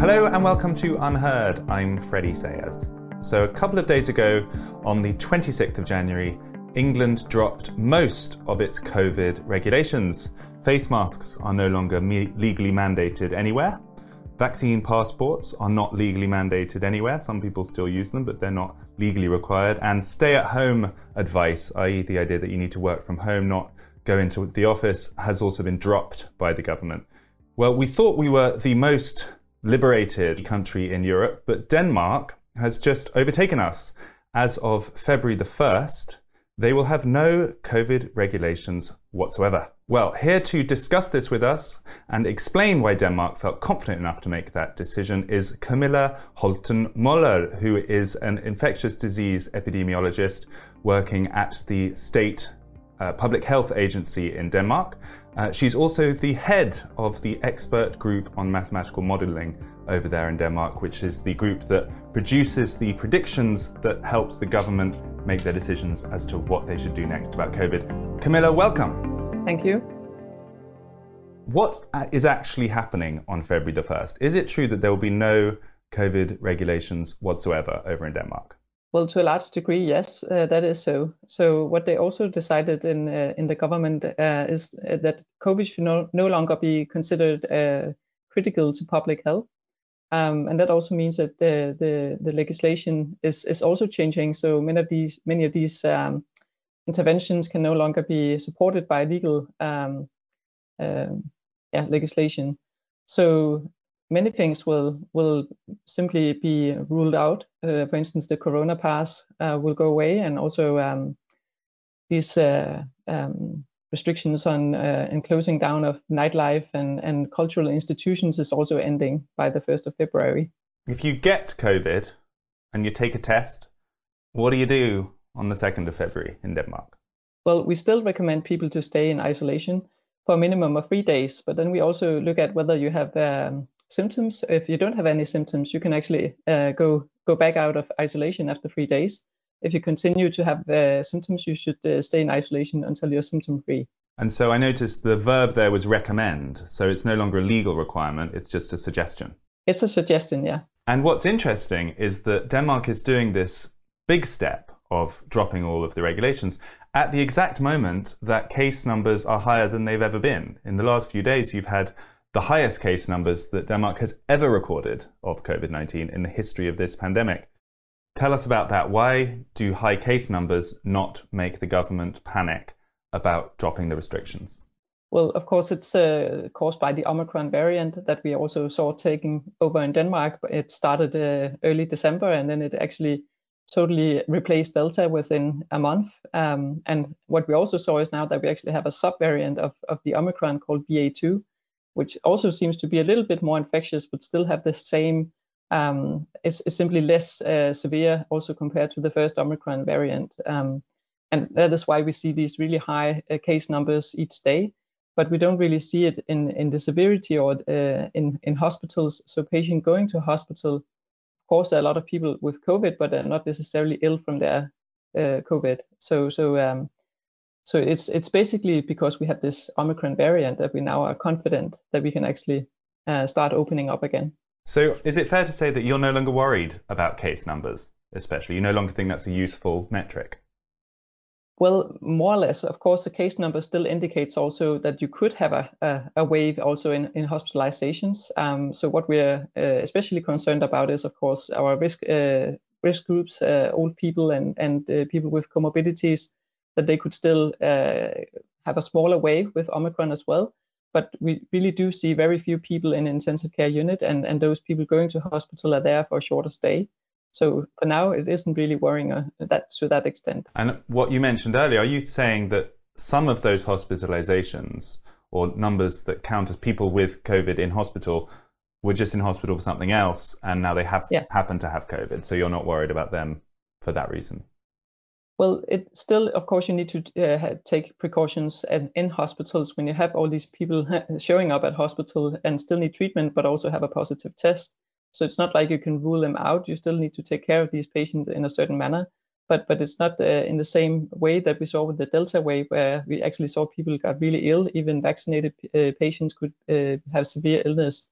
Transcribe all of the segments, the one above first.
Hello and welcome to Unheard. I'm Freddie Sayers. So, a couple of days ago, on the 26th of January, England dropped most of its COVID regulations. Face masks are no longer me- legally mandated anywhere. Vaccine passports are not legally mandated anywhere. Some people still use them, but they're not legally required. And stay at home advice, i.e., the idea that you need to work from home, not go into the office, has also been dropped by the government. Well, we thought we were the most liberated country in Europe, but Denmark has just overtaken us. As of February the 1st, they will have no COVID regulations whatsoever. Well, here to discuss this with us and explain why Denmark felt confident enough to make that decision is Camilla Holten Moller, who is an infectious disease epidemiologist working at the state uh, public health agency in Denmark. Uh, she's also the head of the expert group on mathematical modeling over there in Denmark, which is the group that produces the predictions that helps the government make their decisions as to what they should do next about COVID. Camilla, welcome. Thank you. What uh, actually happening on February the 1st? Is it true that there will be no COVID regulations whatsoever over in Denmark? Well, to a large degree, yes, uh, that is so. So what they also decided in uh, in the government uh, is that COVID should no, no longer be considered uh, critical to public health, um, and that also means that the, the the legislation is is also changing. So many of these many of these um, interventions can no longer be supported by legal um, um yeah, legislation. So many things will will simply be ruled out. Uh, for instance, the Corona pass uh, will go away, and also um, these uh, um, restrictions on uh, and closing down of nightlife and, and cultural institutions is also ending by the first of February. If you get COVID and you take a test, what do you do on the second of February in Denmark? Well, we still recommend people to stay in isolation for a minimum of three days, but then we also look at whether you have um, symptoms. If you don't have any symptoms, you can actually uh, go go back out of isolation after three days. If you continue to have uh, symptoms, you should uh, stay in isolation until you're symptom free. And so I noticed the verb there was recommend. So it's no longer a legal requirement, it's just a suggestion. It's a suggestion, yeah. And what's interesting is that Denmark is doing this big step of dropping all of the regulations at the exact moment that case numbers are higher than they've ever been. In the last few days, you've had the highest case numbers that Denmark has ever recorded of COVID 19 in the history of this pandemic. Tell us about that. Why do high case numbers not make the government panic about dropping the restrictions? Well, of course, it's uh, caused by the Omicron variant that we also saw taking over in Denmark. It started uh, early December and then it actually totally replaced Delta within a month. Um, and what we also saw is now that we actually have a subvariant of, of the Omicron called BA2, which also seems to be a little bit more infectious, but still have the same, um, is, is simply less uh, severe also compared to the first Omicron variant. Um, and that is why we see these really high uh, case numbers each day, but we don't really see it in, in the severity or uh, in, in hospitals. So patient going to hospital, of course, there are a lot of people with COVID, but they're not necessarily ill from their uh, COVID. So, so um, so it's it's basically because we have this Omicron variant that we now are confident that we can actually uh, start opening up again. So is it fair to say that you're no longer worried about case numbers, especially? You no longer think that's a useful metric? Well, more or less. Of course, the case number still indicates also that you could have a, a, a wave also in, in hospitalizations. Um, so what we're uh, especially concerned about is, of course, our risk uh, risk groups, uh, old people and and uh, people with comorbidities, that they could still uh, have a smaller wave with Omicron as well. But we really do see very few people in intensive care unit, and and those people going to hospital are there for a shorter stay. So for now, it isn't really worrying uh, that to that extent. And what you mentioned earlier, are you saying that some of those hospitalizations or numbers that count as people with COVID in hospital were just in hospital for something else, and now they have yeah. happen to have COVID, so you're not worried about them for that reason? Well, it still, of course, you need to uh, take precautions in, hospitals when you have all these people showing up at hospital and still need treatment, but also have a positive test. So it's not like you can rule them out. You still need to take care of these patients in a certain manner. But, but it's not uh, in the same way that we saw with the Delta wave, where we actually saw people got really ill. Even vaccinated uh, patients could uh, have severe illness.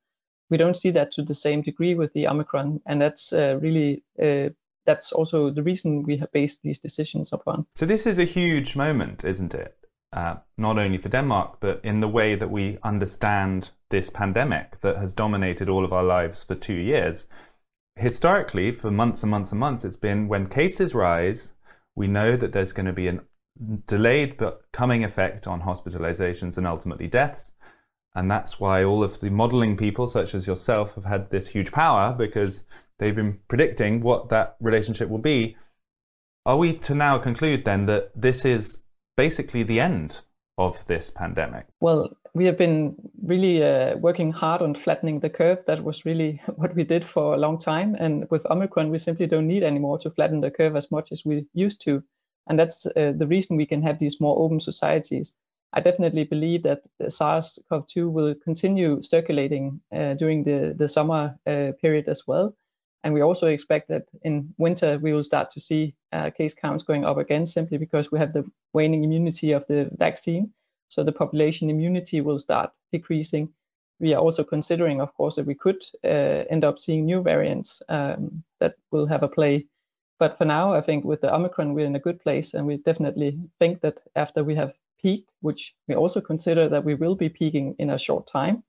We don't see that to the same degree with the Omicron, and that's uh, really uh, that's also the reason we have based these decisions upon. So this is a huge moment, isn't it? Uh, not only for Denmark, but in the way that we understand this pandemic that has dominated all of our lives for two years. Historically, for months and months and months, it's been when cases rise, we know that there's going to be a delayed but coming effect on hospitalizations and ultimately deaths. And that's why all of the modeling people, such as yourself, have had this huge power because they've been predicting what that relationship will be. Are we to now conclude then that this is basically the end of this pandemic? Well, we have been really uh, working hard on flattening the curve. That was really what we did for a long time. And with Omicron, we simply don't need anymore to flatten the curve as much as we used to. And that's uh, the reason we can have these more open societies. I definitely believe that SARS-CoV-2 will continue circulating uh, during the, the summer uh, period as well. And we also expect that in winter, we will start to see uh, case counts going up again, simply because we have the waning immunity of the vaccine. So the population immunity will start decreasing. We are also considering, of course, that we could uh, end up seeing new variants um, that will have a play. But for now, I think with the Omicron, we're in a good place. And we definitely think that after we have peaked, which we also consider that we will be peaking in a short time,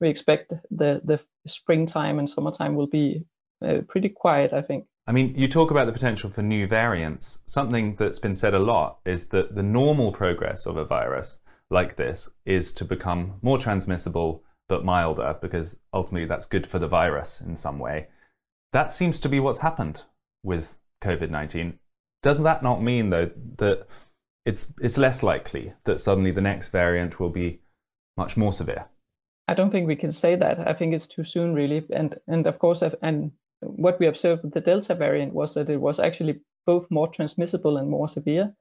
we expect the, the springtime and summertime will be Uh, pretty quiet, I think. I mean, you talk about the potential for new variants. Something that's been said a lot is that the normal progress of a virus like this is to become more transmissible but milder because ultimately that's good for the virus in some way. That seems to be what's happened with COVID 19. Does that not mean, though, that it's, it's less likely that suddenly the next variant will be much more severe? I don't think we can say that. I think it's too soon, really. And and of course, and what we observed with the Delta variant was that it was actually both more transmissible and more severe.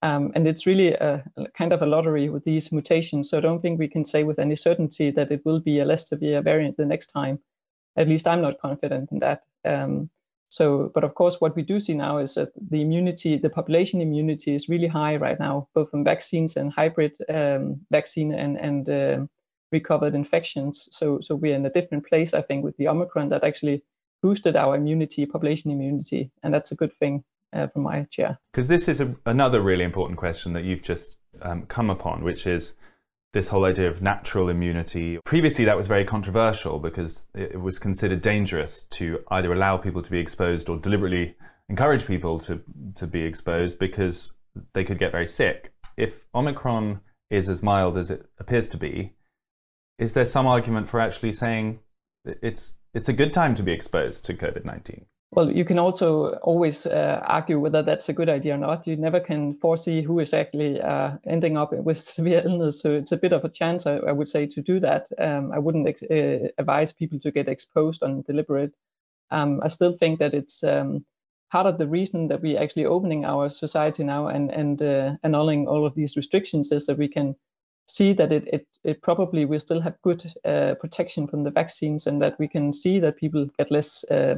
Um, and it's really a, kind of a lottery with these mutations. So I don't think we can say with any certainty that it will be a less severe variant the next time. At least I'm not confident in that. Um, so, but of course, what we do see now is that the immunity, the population immunity, is really high right now, both from vaccines and hybrid um, vaccine and and uh, recovered infections. So, so we're in a different place, I think, with the Omicron that actually boosted our immunity, population immunity, and that's a good thing uh, from my chair. Because this is a, another really important question that you've just um, come upon, which is this whole idea of natural immunity. Previously, that was very controversial because it was considered dangerous to either allow people to be exposed or deliberately encourage people to, to be exposed because they could get very sick. If Omicron is as mild as it appears to be, is there some argument for actually saying it's it's a good time to be exposed to COVID 19? Well, you can also always uh, argue whether that's a good idea or not. You never can foresee who is actually uh, ending up with severe illness. So it's a bit of a chance, I, I would say, to do that. Um, I wouldn't ex- uh, advise people to get exposed on deliberate. Um, I still think that it's um, part of the reason that we're actually opening our society now and, and uh, annulling all of these restrictions is that we can see that it, it, it probably will still have good uh, protection from the vaccines and that we can see that people get less uh,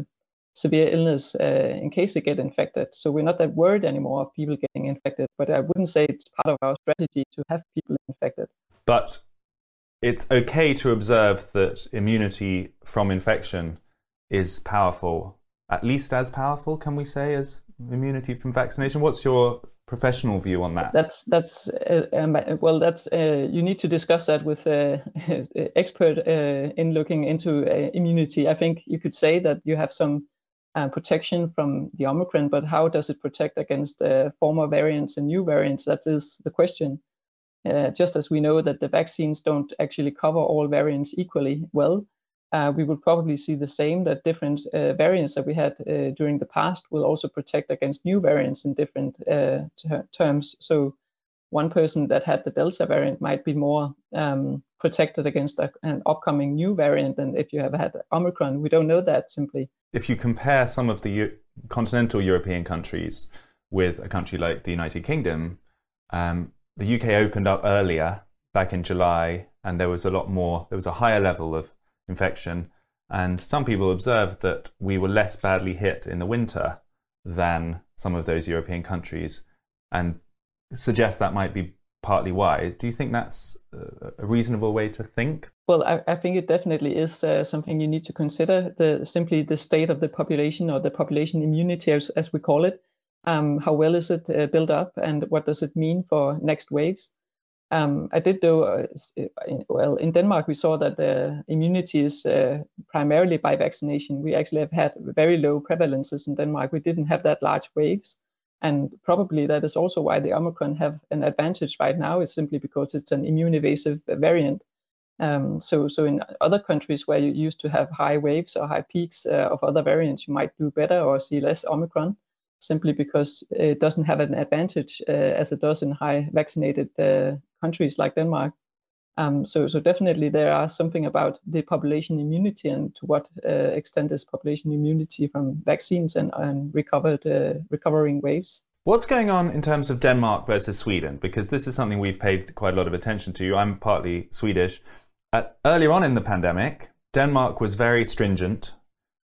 severe illness uh, in case they get infected. So we're not that worried anymore of people getting infected, but I wouldn't say it's part of our strategy to have people infected. But it's okay to observe that immunity from infection is powerful, at least as powerful, can we say, as immunity from vaccination? What's your professional view on that? That's that's uh, um, well, that's uh, you need to discuss that with an uh, expert uh, in looking into uh, immunity. I think you could say that you have some protection from the Omicron, but how does it protect against former variants and new variants? That is the question. just as we know that the vaccines don't actually cover all variants equally well, uh, we will probably see the same that different uh, variants that we had uh, during the past will also protect against new variants in different uh, ter terms. So one person that had the Delta variant might be more um, protected against a, an upcoming new variant than if you have had Omicron. We don't know that simply. If you compare some of the U continental European countries with a country like the United Kingdom, um, the UK opened up earlier back in July, and there was a lot more, there was a higher level of infection. And some people observed that we were less badly hit in the winter than some of those European countries and suggest that might be partly why. Do you think that's a reasonable way to think? Well, I, I think it definitely is uh, something you need to consider. The simply the state of the population or the population immunity, as, as we call it. Um, how well is it uh, built up, and what does it mean for next waves? Um, I did though, uh, well, in Denmark, we saw that the immunity is uh, primarily by vaccination. We actually have had very low prevalences in Denmark. We didn't have that large waves. And probably that is also why the Omicron have an advantage right now is simply because it's an immune evasive variant. Um, so, so in other countries where you used to have high waves or high peaks uh, of other variants, you might do better or see less Omicron simply because it doesn't have an advantage uh, as it does in high vaccinated uh, countries like Denmark. Um, so, so definitely there are something about the population immunity and to what uh, extent is population immunity from vaccines and, and recovered uh, recovering waves. What's going on in terms of Denmark versus Sweden? Because this is something we've paid quite a lot of attention to. I'm partly Swedish. At, earlier on in the pandemic, Denmark was very stringent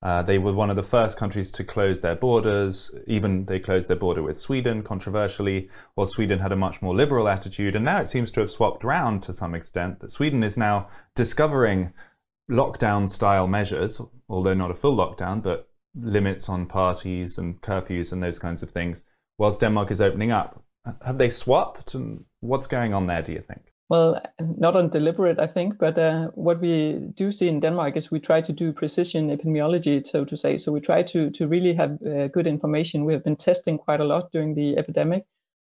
uh, they were one of the first countries to close their borders. Even they closed their border with Sweden, controversially, while Sweden had a much more liberal attitude. And now it seems to have swapped round to some extent, that Sweden is now discovering lockdown style measures, although not a full lockdown, but limits on parties and curfews and those kinds of things, whilst Denmark is opening up. Have they swapped? And what's going on there, do you think? Well, not on deliberate, I think, but uh, what we do see in Denmark is we try to do precision epidemiology, so to say. So we try to to really have uh, good information. We have been testing quite a lot during the epidemic,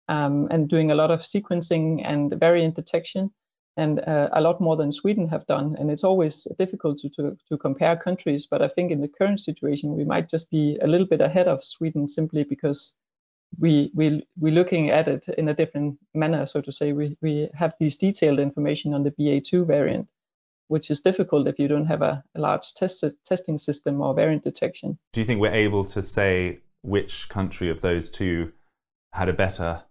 um, and doing a lot of sequencing and variant detection, and uh, a lot more than Sweden have done. And it's always difficult to, to to compare countries, but I think in the current situation we might just be a little bit ahead of Sweden simply because we we we're looking at it in a different manner, so to say. We we have these detailed information on the BA2 variant, which is difficult if you don't have a, a large test, testing system or variant detection. Do you think we're able to say which country of those two had a better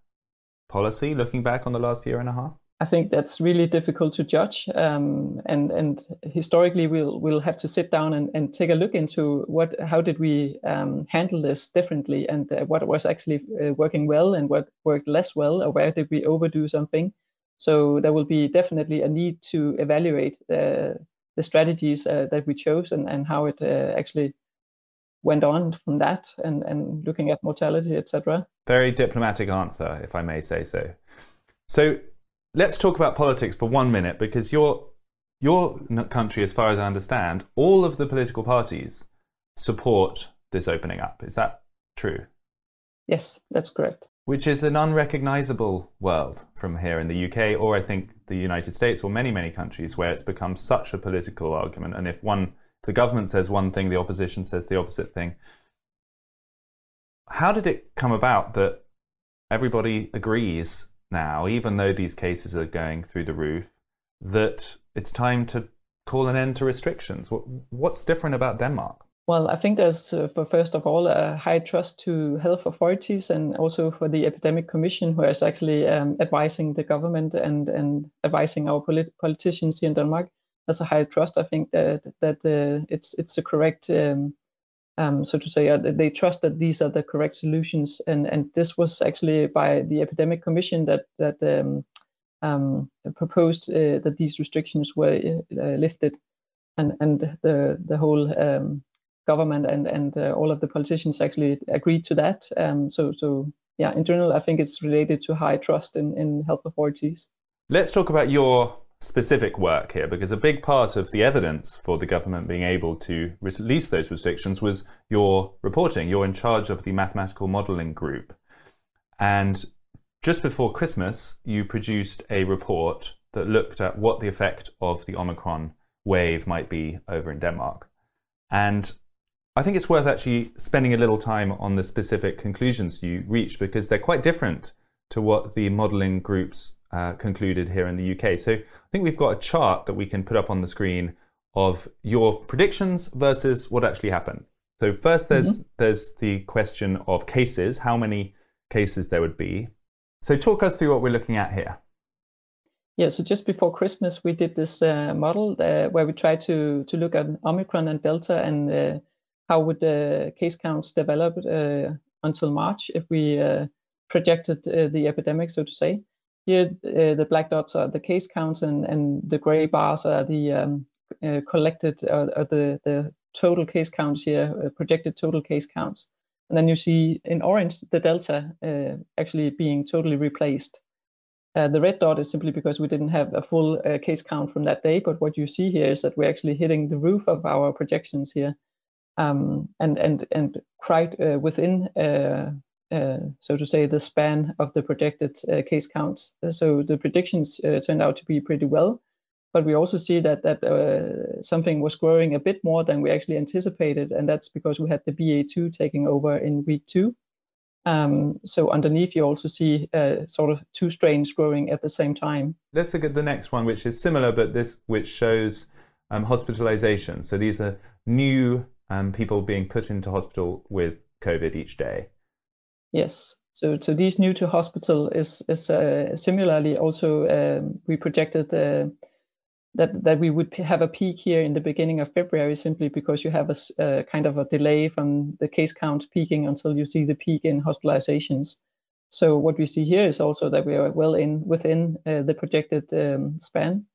policy looking back on the last year and a half? I think that's really difficult to judge. Um, and and historically, we'll we'll have to sit down and, and take a look into what how did we um, handle this differently, and uh, what was actually uh, working well and what worked less well, or where did we overdo something. So there will be definitely a need to evaluate uh, the strategies uh, that we chose and, and how it uh, actually went on from that, and and looking at mortality, etc. Very diplomatic answer, if I may say so. So let's talk about politics for one minute because your your country, as far as I understand, all of the political parties support this opening up. Is that true? Yes, that's correct. Which is an unrecognizable world from here in the UK, or I think the United States, or many, many countries where it's become such a political argument. And if one, if the government says one thing, the opposition says the opposite thing. How did it come about that everybody agrees now, even though these cases are going through the roof, that it's time to call an end to restrictions. What's different about Denmark? Well, I think there's, uh, for first of all, a high trust to health authorities and also for the Epidemic Commission, who is actually um, advising the government and, and advising our polit- politicians here in Denmark. There's a high trust. I think that that uh, it's it's the correct um, um, so to say, uh, they trust that these are the correct solutions. And, and this was actually by the Epidemic Commission that, that um, um, proposed uh, that these restrictions were uh, lifted. And, and the, the whole um, government and, and uh, all of the politicians actually agreed to that. Um, so, so yeah, in general, I think it's related to high trust in, in health authorities. Let's talk about your specific work here, because a big part of the evidence for the government being able to release those restrictions was your reporting. You're in charge of the mathematical modeling group. And just before Christmas, you produced a report that looked at what the effect of the Omicron wave might be over in Denmark. And I think it's worth actually spending a little time on the specific conclusions you reached because they're quite different to what the modeling groups uh, concluded here in the UK. So I think we've got a chart that we can put up on the screen of your predictions versus what actually happened. So first, there's mm-hmm. there's the question of cases, how many cases there would be. So talk us through what we're looking at here. Yeah, so just before Christmas, we did this uh, model uh, where we tried to to look at Omicron and Delta and uh, how would the case counts develop uh, until March if we uh, projected uh, the epidemic, so to say. Here, the black dots are the case counts, and, and the gray bars are the um, collected or the the total case counts here, projected total case counts. And then you see in orange the delta actually being totally replaced. Uh, the red dot is simply because we didn't have a full uh, case count from that day, but what you see here is that we're actually hitting the roof of our projections here, um, and and and quite uh, within, uh, uh, so to say, the span of the projected uh, case counts. So the predictions turned out to be pretty well, but we also see that that something was growing a bit more than we actually anticipated, and that's because we had the BA2 taking over in week two. Um, so underneath, you also see uh, sort of two strains growing at the same time. Let's look at the next one, which is similar, but this which shows um, hospitalization. So these are new um, people being put into hospital with COVID each day. Yes. So, so these new to hospital is is uh, similarly also um, we projected. Uh, that that we would have a peak here in the beginning of February simply because you have a uh, kind of a delay from the case count peaking until you see the peak in hospitalizations. So what we see here is also that we are well in within uh, the projected um, span.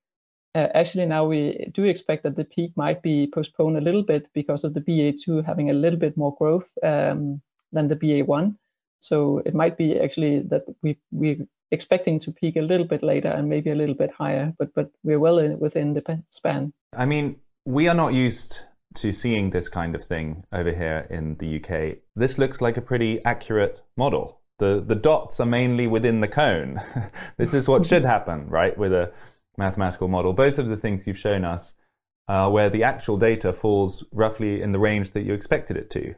Uh, actually, now we do expect that the peak might be postponed a little bit because of the BA2 having a little bit more growth um, than the BA1. So it might be actually that we we expecting to peak a little bit later and maybe a little bit higher, but but we're well in, within the span. I mean, we are not used to seeing this kind of thing over here in the UK. This looks like a pretty accurate model. The the dots are mainly within the cone. this is what should happen, right, with a mathematical model. Both of the things you've shown us are where the actual data falls roughly in the range that you expected it to.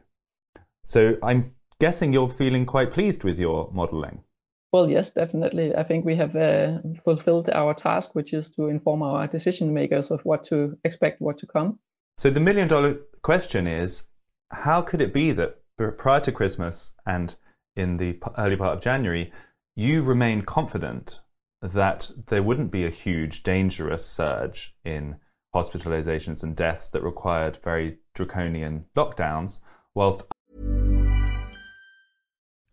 So I'm guessing you're feeling quite pleased with your modeling. Well, yes, definitely. I think we have uh, fulfilled our task, which is to inform our decision makers of what to expect, what to come. So the million dollar question is how could it be that prior to Christmas and in the early part of January, you remain confident that there wouldn't be a huge, dangerous surge in hospitalizations and deaths that required very draconian lockdowns, whilst.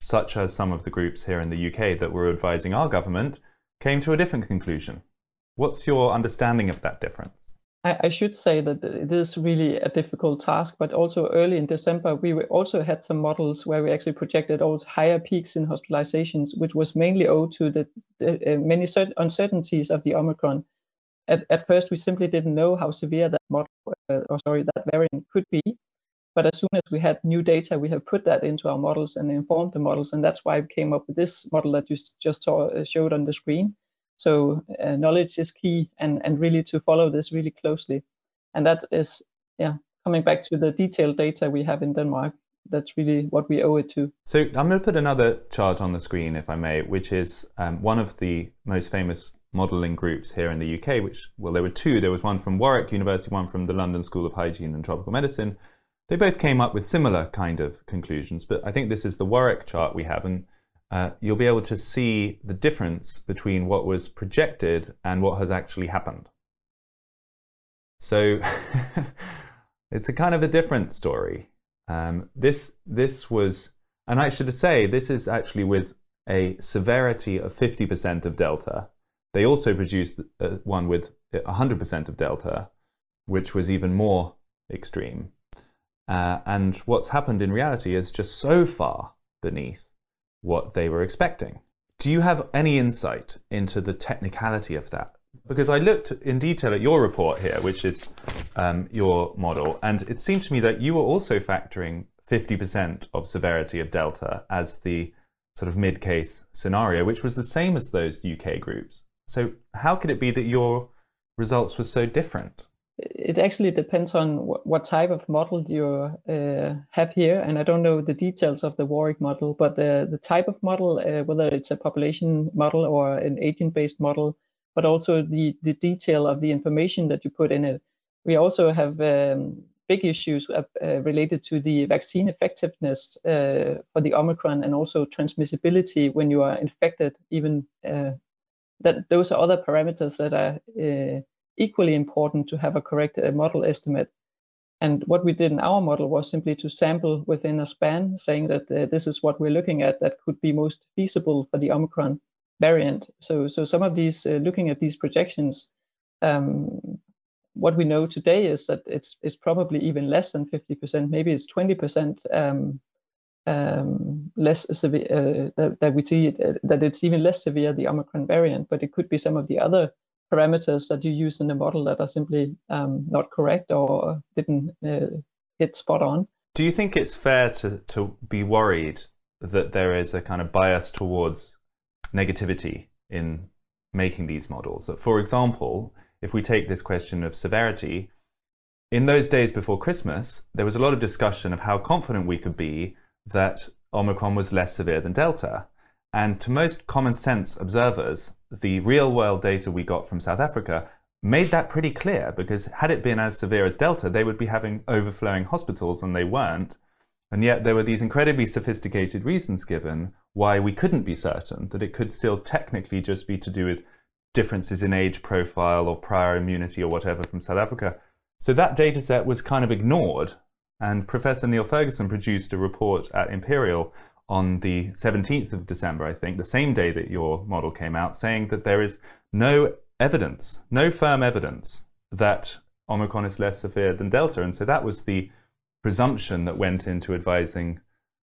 such as some of the groups here in the UK that were advising our government, came to a different conclusion. What's your understanding of that difference? I, should say that it is really a difficult task, but also early in December, we also had some models where we actually projected also higher peaks in hospitalizations, which was mainly owed to the, the uh, many uncertainties of the Omicron. At, at, first, we simply didn't know how severe that model, uh, or sorry, that variant could be. But as soon as we had new data, we have put that into our models and informed the models, and that's why we came up with this model that you just saw uh, showed on the screen. So uh, knowledge is key, and and really to follow this really closely, and that is yeah coming back to the detailed data we have in Denmark. That's really what we owe it to. So I'm going to put another chart on the screen, if I may, which is um, one of the most famous modelling groups here in the UK. Which well, there were two. There was one from Warwick University, one from the London School of Hygiene and Tropical Medicine they both came up with similar kind of conclusions, but I think this is the Warwick chart we have, and uh, you'll be able to see the difference between what was projected and what has actually happened. So it's a kind of a different story. Um, this this was, and I should say, this is actually with a severity of 50% of delta. They also produced uh, one with 100% of delta, which was even more extreme. Uh, and what's happened in reality is just so far beneath what they were expecting. Do you have any insight into the technicality of that? Because I looked in detail at your report here, which is um, your model, and it seemed to me that you were also factoring 50% of severity of delta as the sort of mid case scenario, which was the same as those UK groups. So, how could it be that your results were so different? It actually depends on wh- what type of model you uh, have here. And I don't know the details of the Warwick model, but the, the type of model, uh, whether it's a population model or an agent-based model, but also the, the detail of the information that you put in it. We also have um, big issues uh, uh related to the vaccine effectiveness uh, for the Omicron and also transmissibility when you are infected. Even uh, that those are other parameters that are equally important to have a correct uh, model estimate. And what we did in our model was simply to sample within a span, saying that uh, this is what we're looking at that could be most feasible for the Omicron variant. So, so some of these, uh, looking at these projections, um, what we know today is that it's it's probably even less than 50%. Maybe it's 20% um, um, less severe. Uh, that, that, we see it, uh, that it's even less severe the Omicron variant, but it could be some of the other parameters that you use in the model that are simply um, not correct or didn't uh, hit spot on. Do you think it's fair to, to be worried that there is a kind of bias towards negativity in making these models? For example, if we take this question of severity, in those days before Christmas, there was a lot of discussion of how confident we could be that Omicron was less severe than Delta. And to most common sense observers, the real world data we got from South Africa made that pretty clear because had it been as severe as Delta, they would be having overflowing hospitals and they weren't. And yet there were these incredibly sophisticated reasons given why we couldn't be certain that it could still technically just be to do with differences in age profile or prior immunity or whatever from South Africa. So that data set was kind of ignored. And Professor Neil Ferguson produced a report at Imperial on the 17th of December, I think, the same day that your model came out, saying that there is no evidence, no firm evidence that Omicron is less severe than Delta. And so that was the presumption that went into advising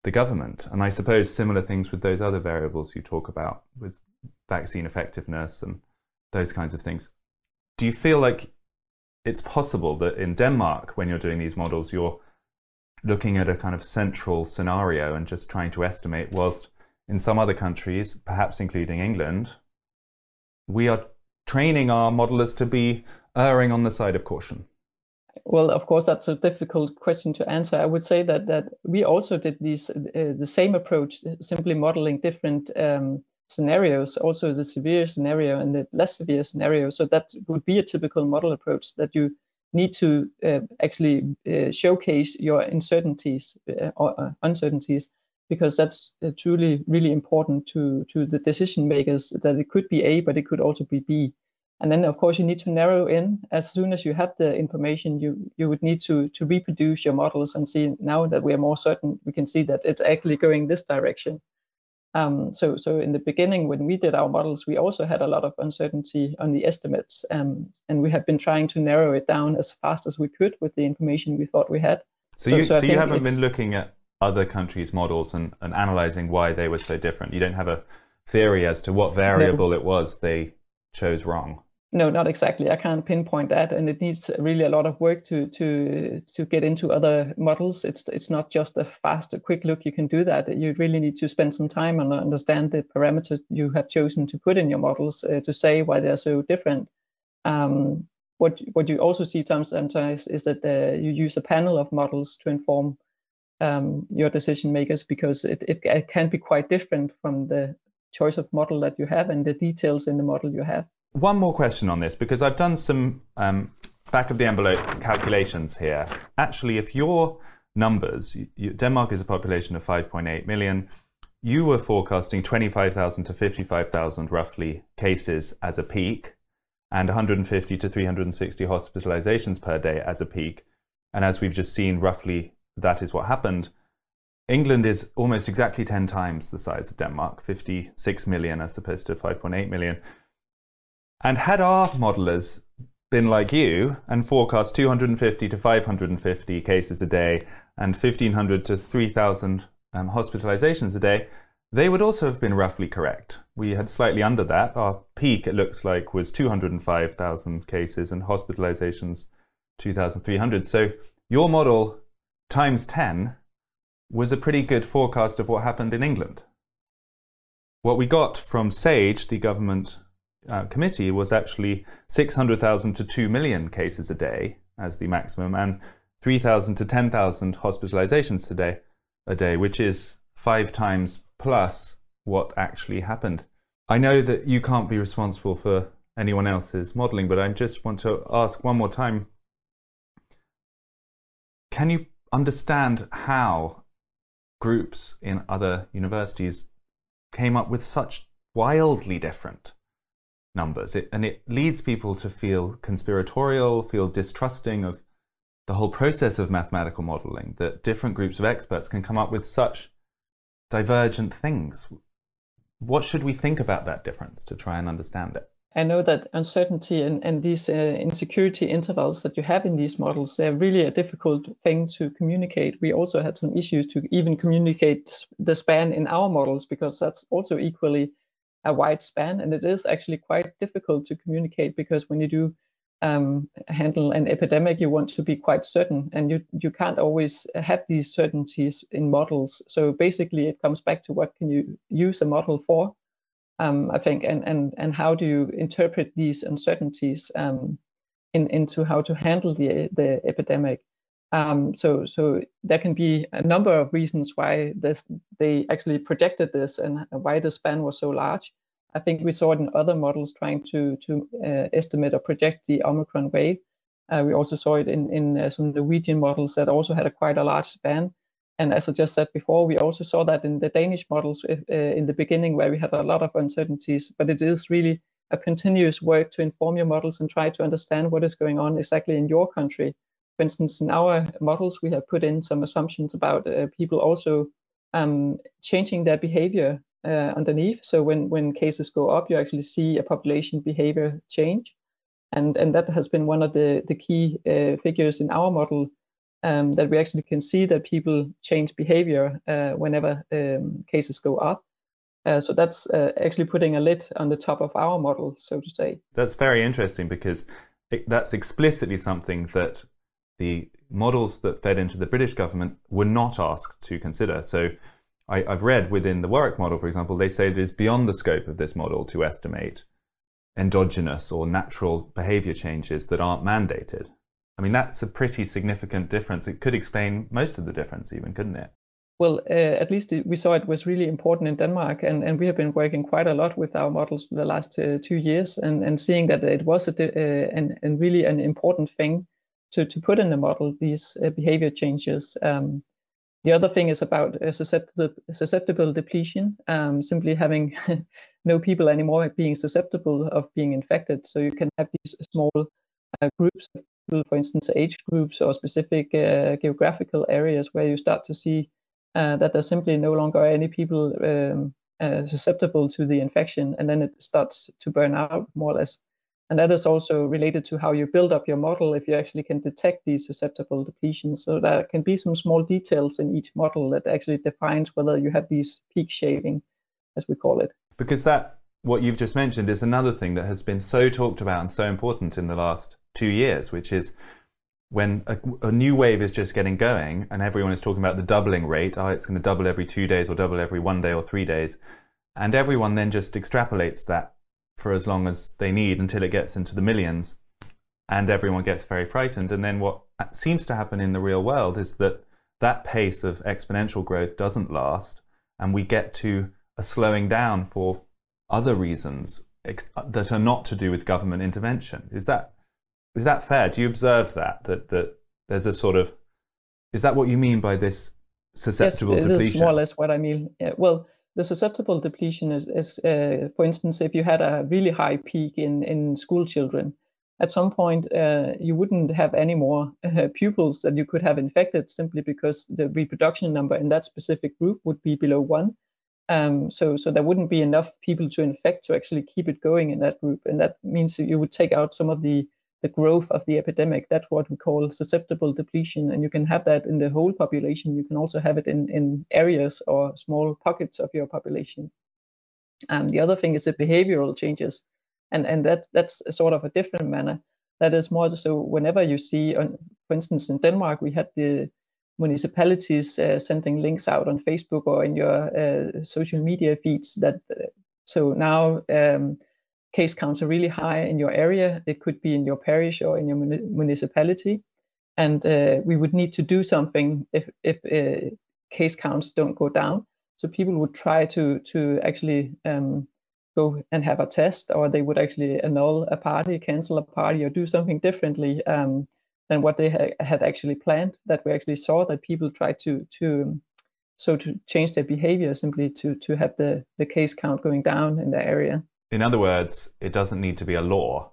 the government. And I suppose similar things with those other variables you talk about with vaccine effectiveness and those kinds of things. Do you feel like it's possible that in Denmark, when you're doing these models, you're looking at a kind of central scenario and just trying to estimate, whilst in some other countries, perhaps including England, we are training our modelers to be erring on the side of caution. Well, of course, that's a difficult question to answer. I would say that that we also did these uh, the same approach, simply modeling different um, scenarios, also the severe scenario and the less severe scenario. So that would be a typical model approach that you need to uh, actually uh, showcase your uncertainties uh, or uh, uncertainties because that's uh, truly really important to to the decision makers that it could be A, but it could also be B. And then of course you need to narrow in as soon as you have the information, you you would need to to reproduce your models and see now that we are more certain, we can see that it's actually going this direction. Um, so, so in the beginning, when we did our models, we also had a lot of uncertainty on the estimates, um, and we have been trying to narrow it down as fast as we could with the information we thought we had. So, so you, so, so you haven't been looking at other countries' models and, and analyzing why they were so different. You don't have a theory as to what variable no. it was they chose wrong. No, not exactly. I can't pinpoint that, and it needs really a lot of work to to to get into other models. It's it's not just a fast, a quick look. You can do that. You really need to spend some time and understand the parameters you have chosen to put in your models uh, to say why they're so different. Um, what what you also see sometimes is that uh, you use a panel of models to inform um, your decision makers because it, it, it can be quite different from the choice of model that you have and the details in the model you have. One more question on this because I've done some um, back of the envelope calculations here. Actually, if your numbers, you, Denmark is a population of 5.8 million, you were forecasting 25,000 to 55,000 roughly cases as a peak and 150 to 360 hospitalizations per day as a peak. And as we've just seen, roughly that is what happened. England is almost exactly 10 times the size of Denmark, 56 million as opposed to 5.8 million. And had our modelers been like you and forecast 250 to 550 cases a day and 1500 to 3000 um, hospitalizations a day, they would also have been roughly correct. We had slightly under that. Our peak, it looks like, was 205,000 cases and hospitalizations 2,300. So your model times 10 was a pretty good forecast of what happened in England. What we got from SAGE, the government uh, committee was actually 600,000 to 2 million cases a day as the maximum, and 3,000 to 10,000 hospitalizations today a day, which is five times plus what actually happened. I know that you can't be responsible for anyone else's modeling, but I just want to ask one more time can you understand how groups in other universities came up with such wildly different numbers. It, and it leads people to feel conspiratorial, feel distrusting of the whole process of mathematical modeling, that different groups of experts can come up with such divergent things. What should we think about that difference to try and understand it? I know that uncertainty and, and these uh, insecurity intervals that you have in these models, they're really a difficult thing to communicate. We also had some issues to even communicate the span in our models because that's also equally a wide span, and it is actually quite difficult to communicate because when you do um, handle an epidemic, you want to be quite certain, and you you can't always have these certainties in models. So basically, it comes back to what can you use a model for, um, I think, and and and how do you interpret these uncertainties um, in, into how to handle the the epidemic. Um, so, so there can be a number of reasons why this, they actually projected this and why the span was so large. I think we saw it in other models trying to to uh, estimate or project the Omicron wave. Uh, we also saw it in in uh, some Norwegian models that also had a quite a large span. And as I just said before, we also saw that in the Danish models uh, in the beginning, where we had a lot of uncertainties. But it is really a continuous work to inform your models and try to understand what is going on exactly in your country for instance, in our models, we have put in some assumptions about uh, people also um, changing their behavior uh, underneath. So when, when cases go up, you actually see a population behavior change. And, and that has been one of the, the key uh, figures in our model um, that we actually can see that people change behavior uh, whenever um, cases go up. Uh, so that's uh, actually putting a lid on the top of our model, so to say. That's very interesting because it, that's explicitly something that the models that fed into the British government were not asked to consider. So I, have read within the Warwick model, for example, they say it is beyond the scope of this model to estimate endogenous or natural behavior changes that aren't mandated. I mean, that's a pretty significant difference. It could explain most of the difference, even, couldn't it? Well, uh, at least we saw it was really important in Denmark, and, and we have been working quite a lot with our models the last uh, two years, and, and seeing that it was a, uh, and, and really an important thing to, to put in the model these uh, behavior changes. Um, the other thing is about uh, susceptible, susceptible depletion, um, simply having no people anymore being susceptible of being infected. So you can have these small uh, groups, for instance, age groups or specific uh, geographical areas where you start to see uh, that there's simply no longer any people um, uh, susceptible to the infection, and then it starts to burn out more or less. And that is also related to how you build up your model if you actually can detect these susceptible depletions. So there can be some small details in each model that actually defines whether you have these peak shaving, as we call it. Because that, what you've just mentioned, is another thing that has been so talked about and so important in the last two years, which is when a, a, new wave is just getting going and everyone is talking about the doubling rate, oh, it's going to double every two days or double every one day or three days. And everyone then just extrapolates that for as long as they need until it gets into the millions and everyone gets very frightened. And then what seems to happen in the real world is that that pace of exponential growth doesn't last and we get to a slowing down for other reasons uh, that are not to do with government intervention. Is that is that fair? Do you observe that that that there's a sort of is that what you mean by this susceptible yes, depletion? Is more or less what I mean. Yeah, well, the susceptible depletion is, is uh, for instance, if you had a really high peak in, in school children, at some point uh, you wouldn't have any more uh, pupils that you could have infected simply because the reproduction number in that specific group would be below one. Um, so, so there wouldn't be enough people to infect to actually keep it going in that group, and that means that you would take out some of the the growth of the epidemic. That's what we call susceptible depletion. And you can have that in the whole population. You can also have it in, in areas or small pockets of your population. Um, the other thing is the behavioral changes. And, and that, that's sort of a different manner. That is more so whenever you see, on, for instance, in Denmark, we had the municipalities uh, sending links out on Facebook or in your uh, social media feeds that uh, so now um, case counts are really high in your area. It could be in your parish or in your municipality. And uh, we would need to do something if, if uh, case counts don't go down. So people would try to, to actually um, go and have a test, or they would actually annul a party, cancel a party, or do something differently um, than what they ha- had actually planned. That we actually saw that people tried to, to so to change their behavior simply to, to have the, the case count going down in the area in other words, it doesn't need to be a law.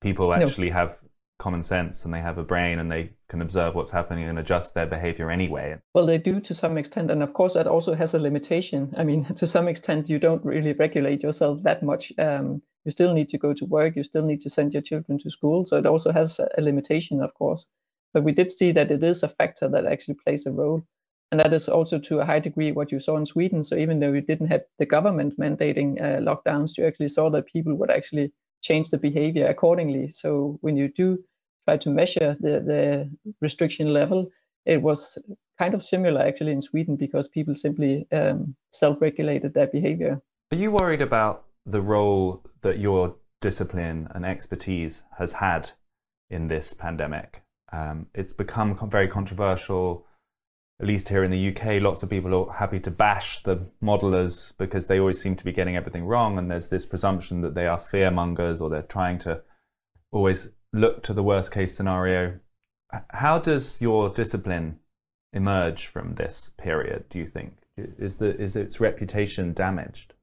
People actually no. have common sense and they have a brain and they can observe what's happening and adjust their behavior anyway. Well, they do to some extent. And of course, that also has a limitation. I mean, to some extent, you don't really regulate yourself that much. Um, you still need to go to work, you still need to send your children to school. So it also has a limitation, of course. But we did see that it is a factor that actually plays a role. And that is also to a high degree what you saw in Sweden. So even though you didn't have the government mandating uh, lockdowns, you actually saw that people would actually change the behavior accordingly. So when you do try to measure the, the restriction level, it was kind of similar actually in Sweden because people simply um, self-regulated their behavior. Are you worried about the role that your discipline and expertise has had in this pandemic? Um, it's become very controversial at least here in the UK, lots of people are happy to bash the modelers because they always seem to be getting everything wrong. And there's this presumption that they are fear mongers or they're trying to always look to the worst case scenario. How does your discipline emerge from this period, do you think? Is, the, is its reputation damaged?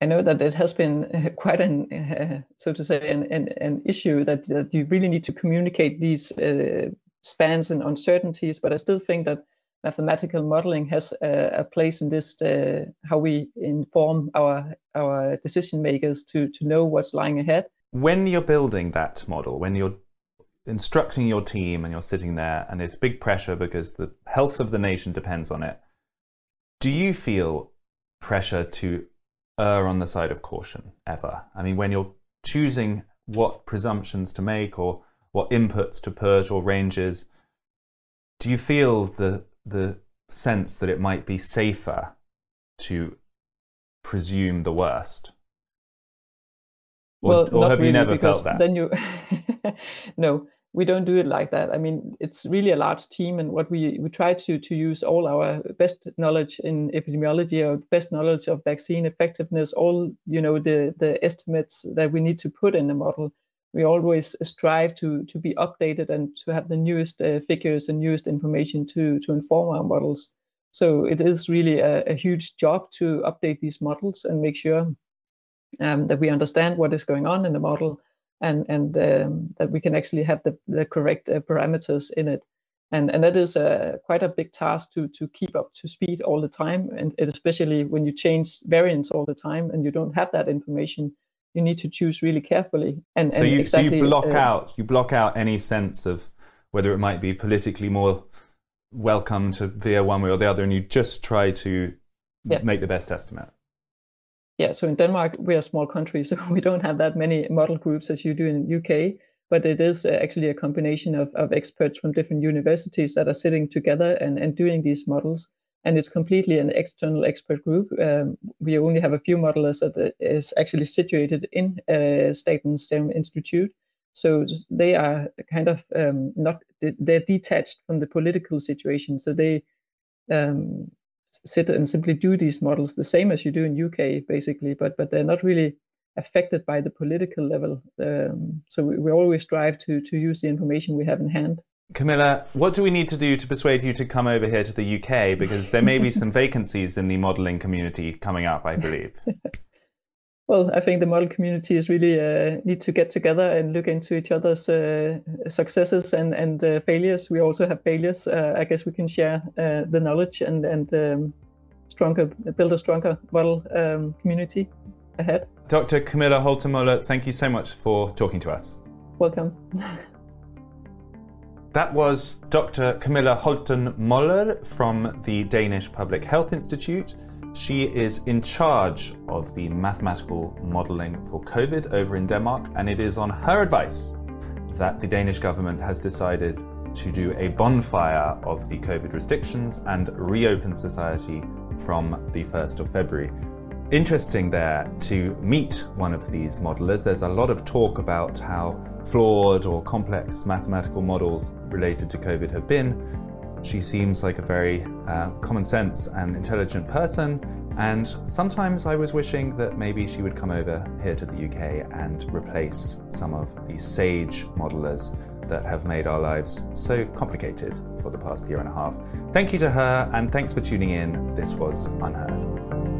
I know that it has been quite an, uh, so to say, an, an, an issue that, that, you really need to communicate these uh, spans and uncertainties. But I still think that mathematical modeling has a, a place in this uh, how we inform our our decision makers to to know what's lying ahead. When you're building that model when you're instructing your team and you're sitting there and it's big pressure because the health of the nation depends on it do you feel pressure to err on the side of caution ever? I mean when you're choosing what presumptions to make or what inputs to put or ranges do you feel the the sense that it might be safer to presume the worst? Or, well, or have really, you never felt that? Then you, no, we don't do it like that. I mean, it's really a large team, and what we we try to to use all our best knowledge in epidemiology or best knowledge of vaccine effectiveness, all you know the the estimates that we need to put in the model. We always strive to to be updated and to have the newest uh, figures and newest information to to inform our models. So it is really a, a huge job to update these models and make sure um, that we understand what is going on in the model and and um, that we can actually have the, the correct uh, parameters in it. And and that is a, quite a big task to to keep up to speed all the time, and especially when you change variants all the time and you don't have that information, you need to choose really carefully. And so and you exactly, so you block uh, out you block out any sense of whether it might be politically more welcome to veer one way or the other, and you just try to Yeah. make the best estimate. yeah, so in Denmark, we're a small country, so we don't have that many model groups as you do in UK. But it is uh, actually a combination of, of experts from different universities that are sitting together and, and doing these models. And it's completely an external expert group. Um, we only have a few modelers that uh, actually situated in uh, Statens Serum Institute. So they are kind of um, not, they're detached from the political situation. So they um, sit and simply do these models the same as you do in UK, basically, but but they're not really affected by the political level. Um, so we, we always strive to to use the information we have in hand. Camilla, what do we need to do to persuade you to come over here to the UK? Because there may be some vacancies in the modelling community coming up, I believe. Well, I think the model community is really uh, need to get together and look into each other's uh, successes and and uh, failures. We also have failures. Uh, I guess we can share uh, the knowledge and and um, stronger build a stronger model um, community ahead. Dr. Camilla Holten Moller, thank you so much for talking to us. Welcome. That was Dr. Camilla Holten Moller from the Danish Public Health Institute. She is in charge of the mathematical modelling for COVID over in Denmark, and it is on her advice that the Danish government has decided to do a bonfire of the COVID restrictions and reopen society from the 1st of February. Interesting there to meet one of these modelers. There's a lot of talk about how flawed or complex mathematical models related to COVID have been. She seems like a very uh, common sense and intelligent person, and sometimes I was wishing that maybe she would come over here to the UK and replace some of the SAGE modelers that have made our lives so complicated for the past year and a half. Thank you to her, and thanks for tuning in. This was UnHerd.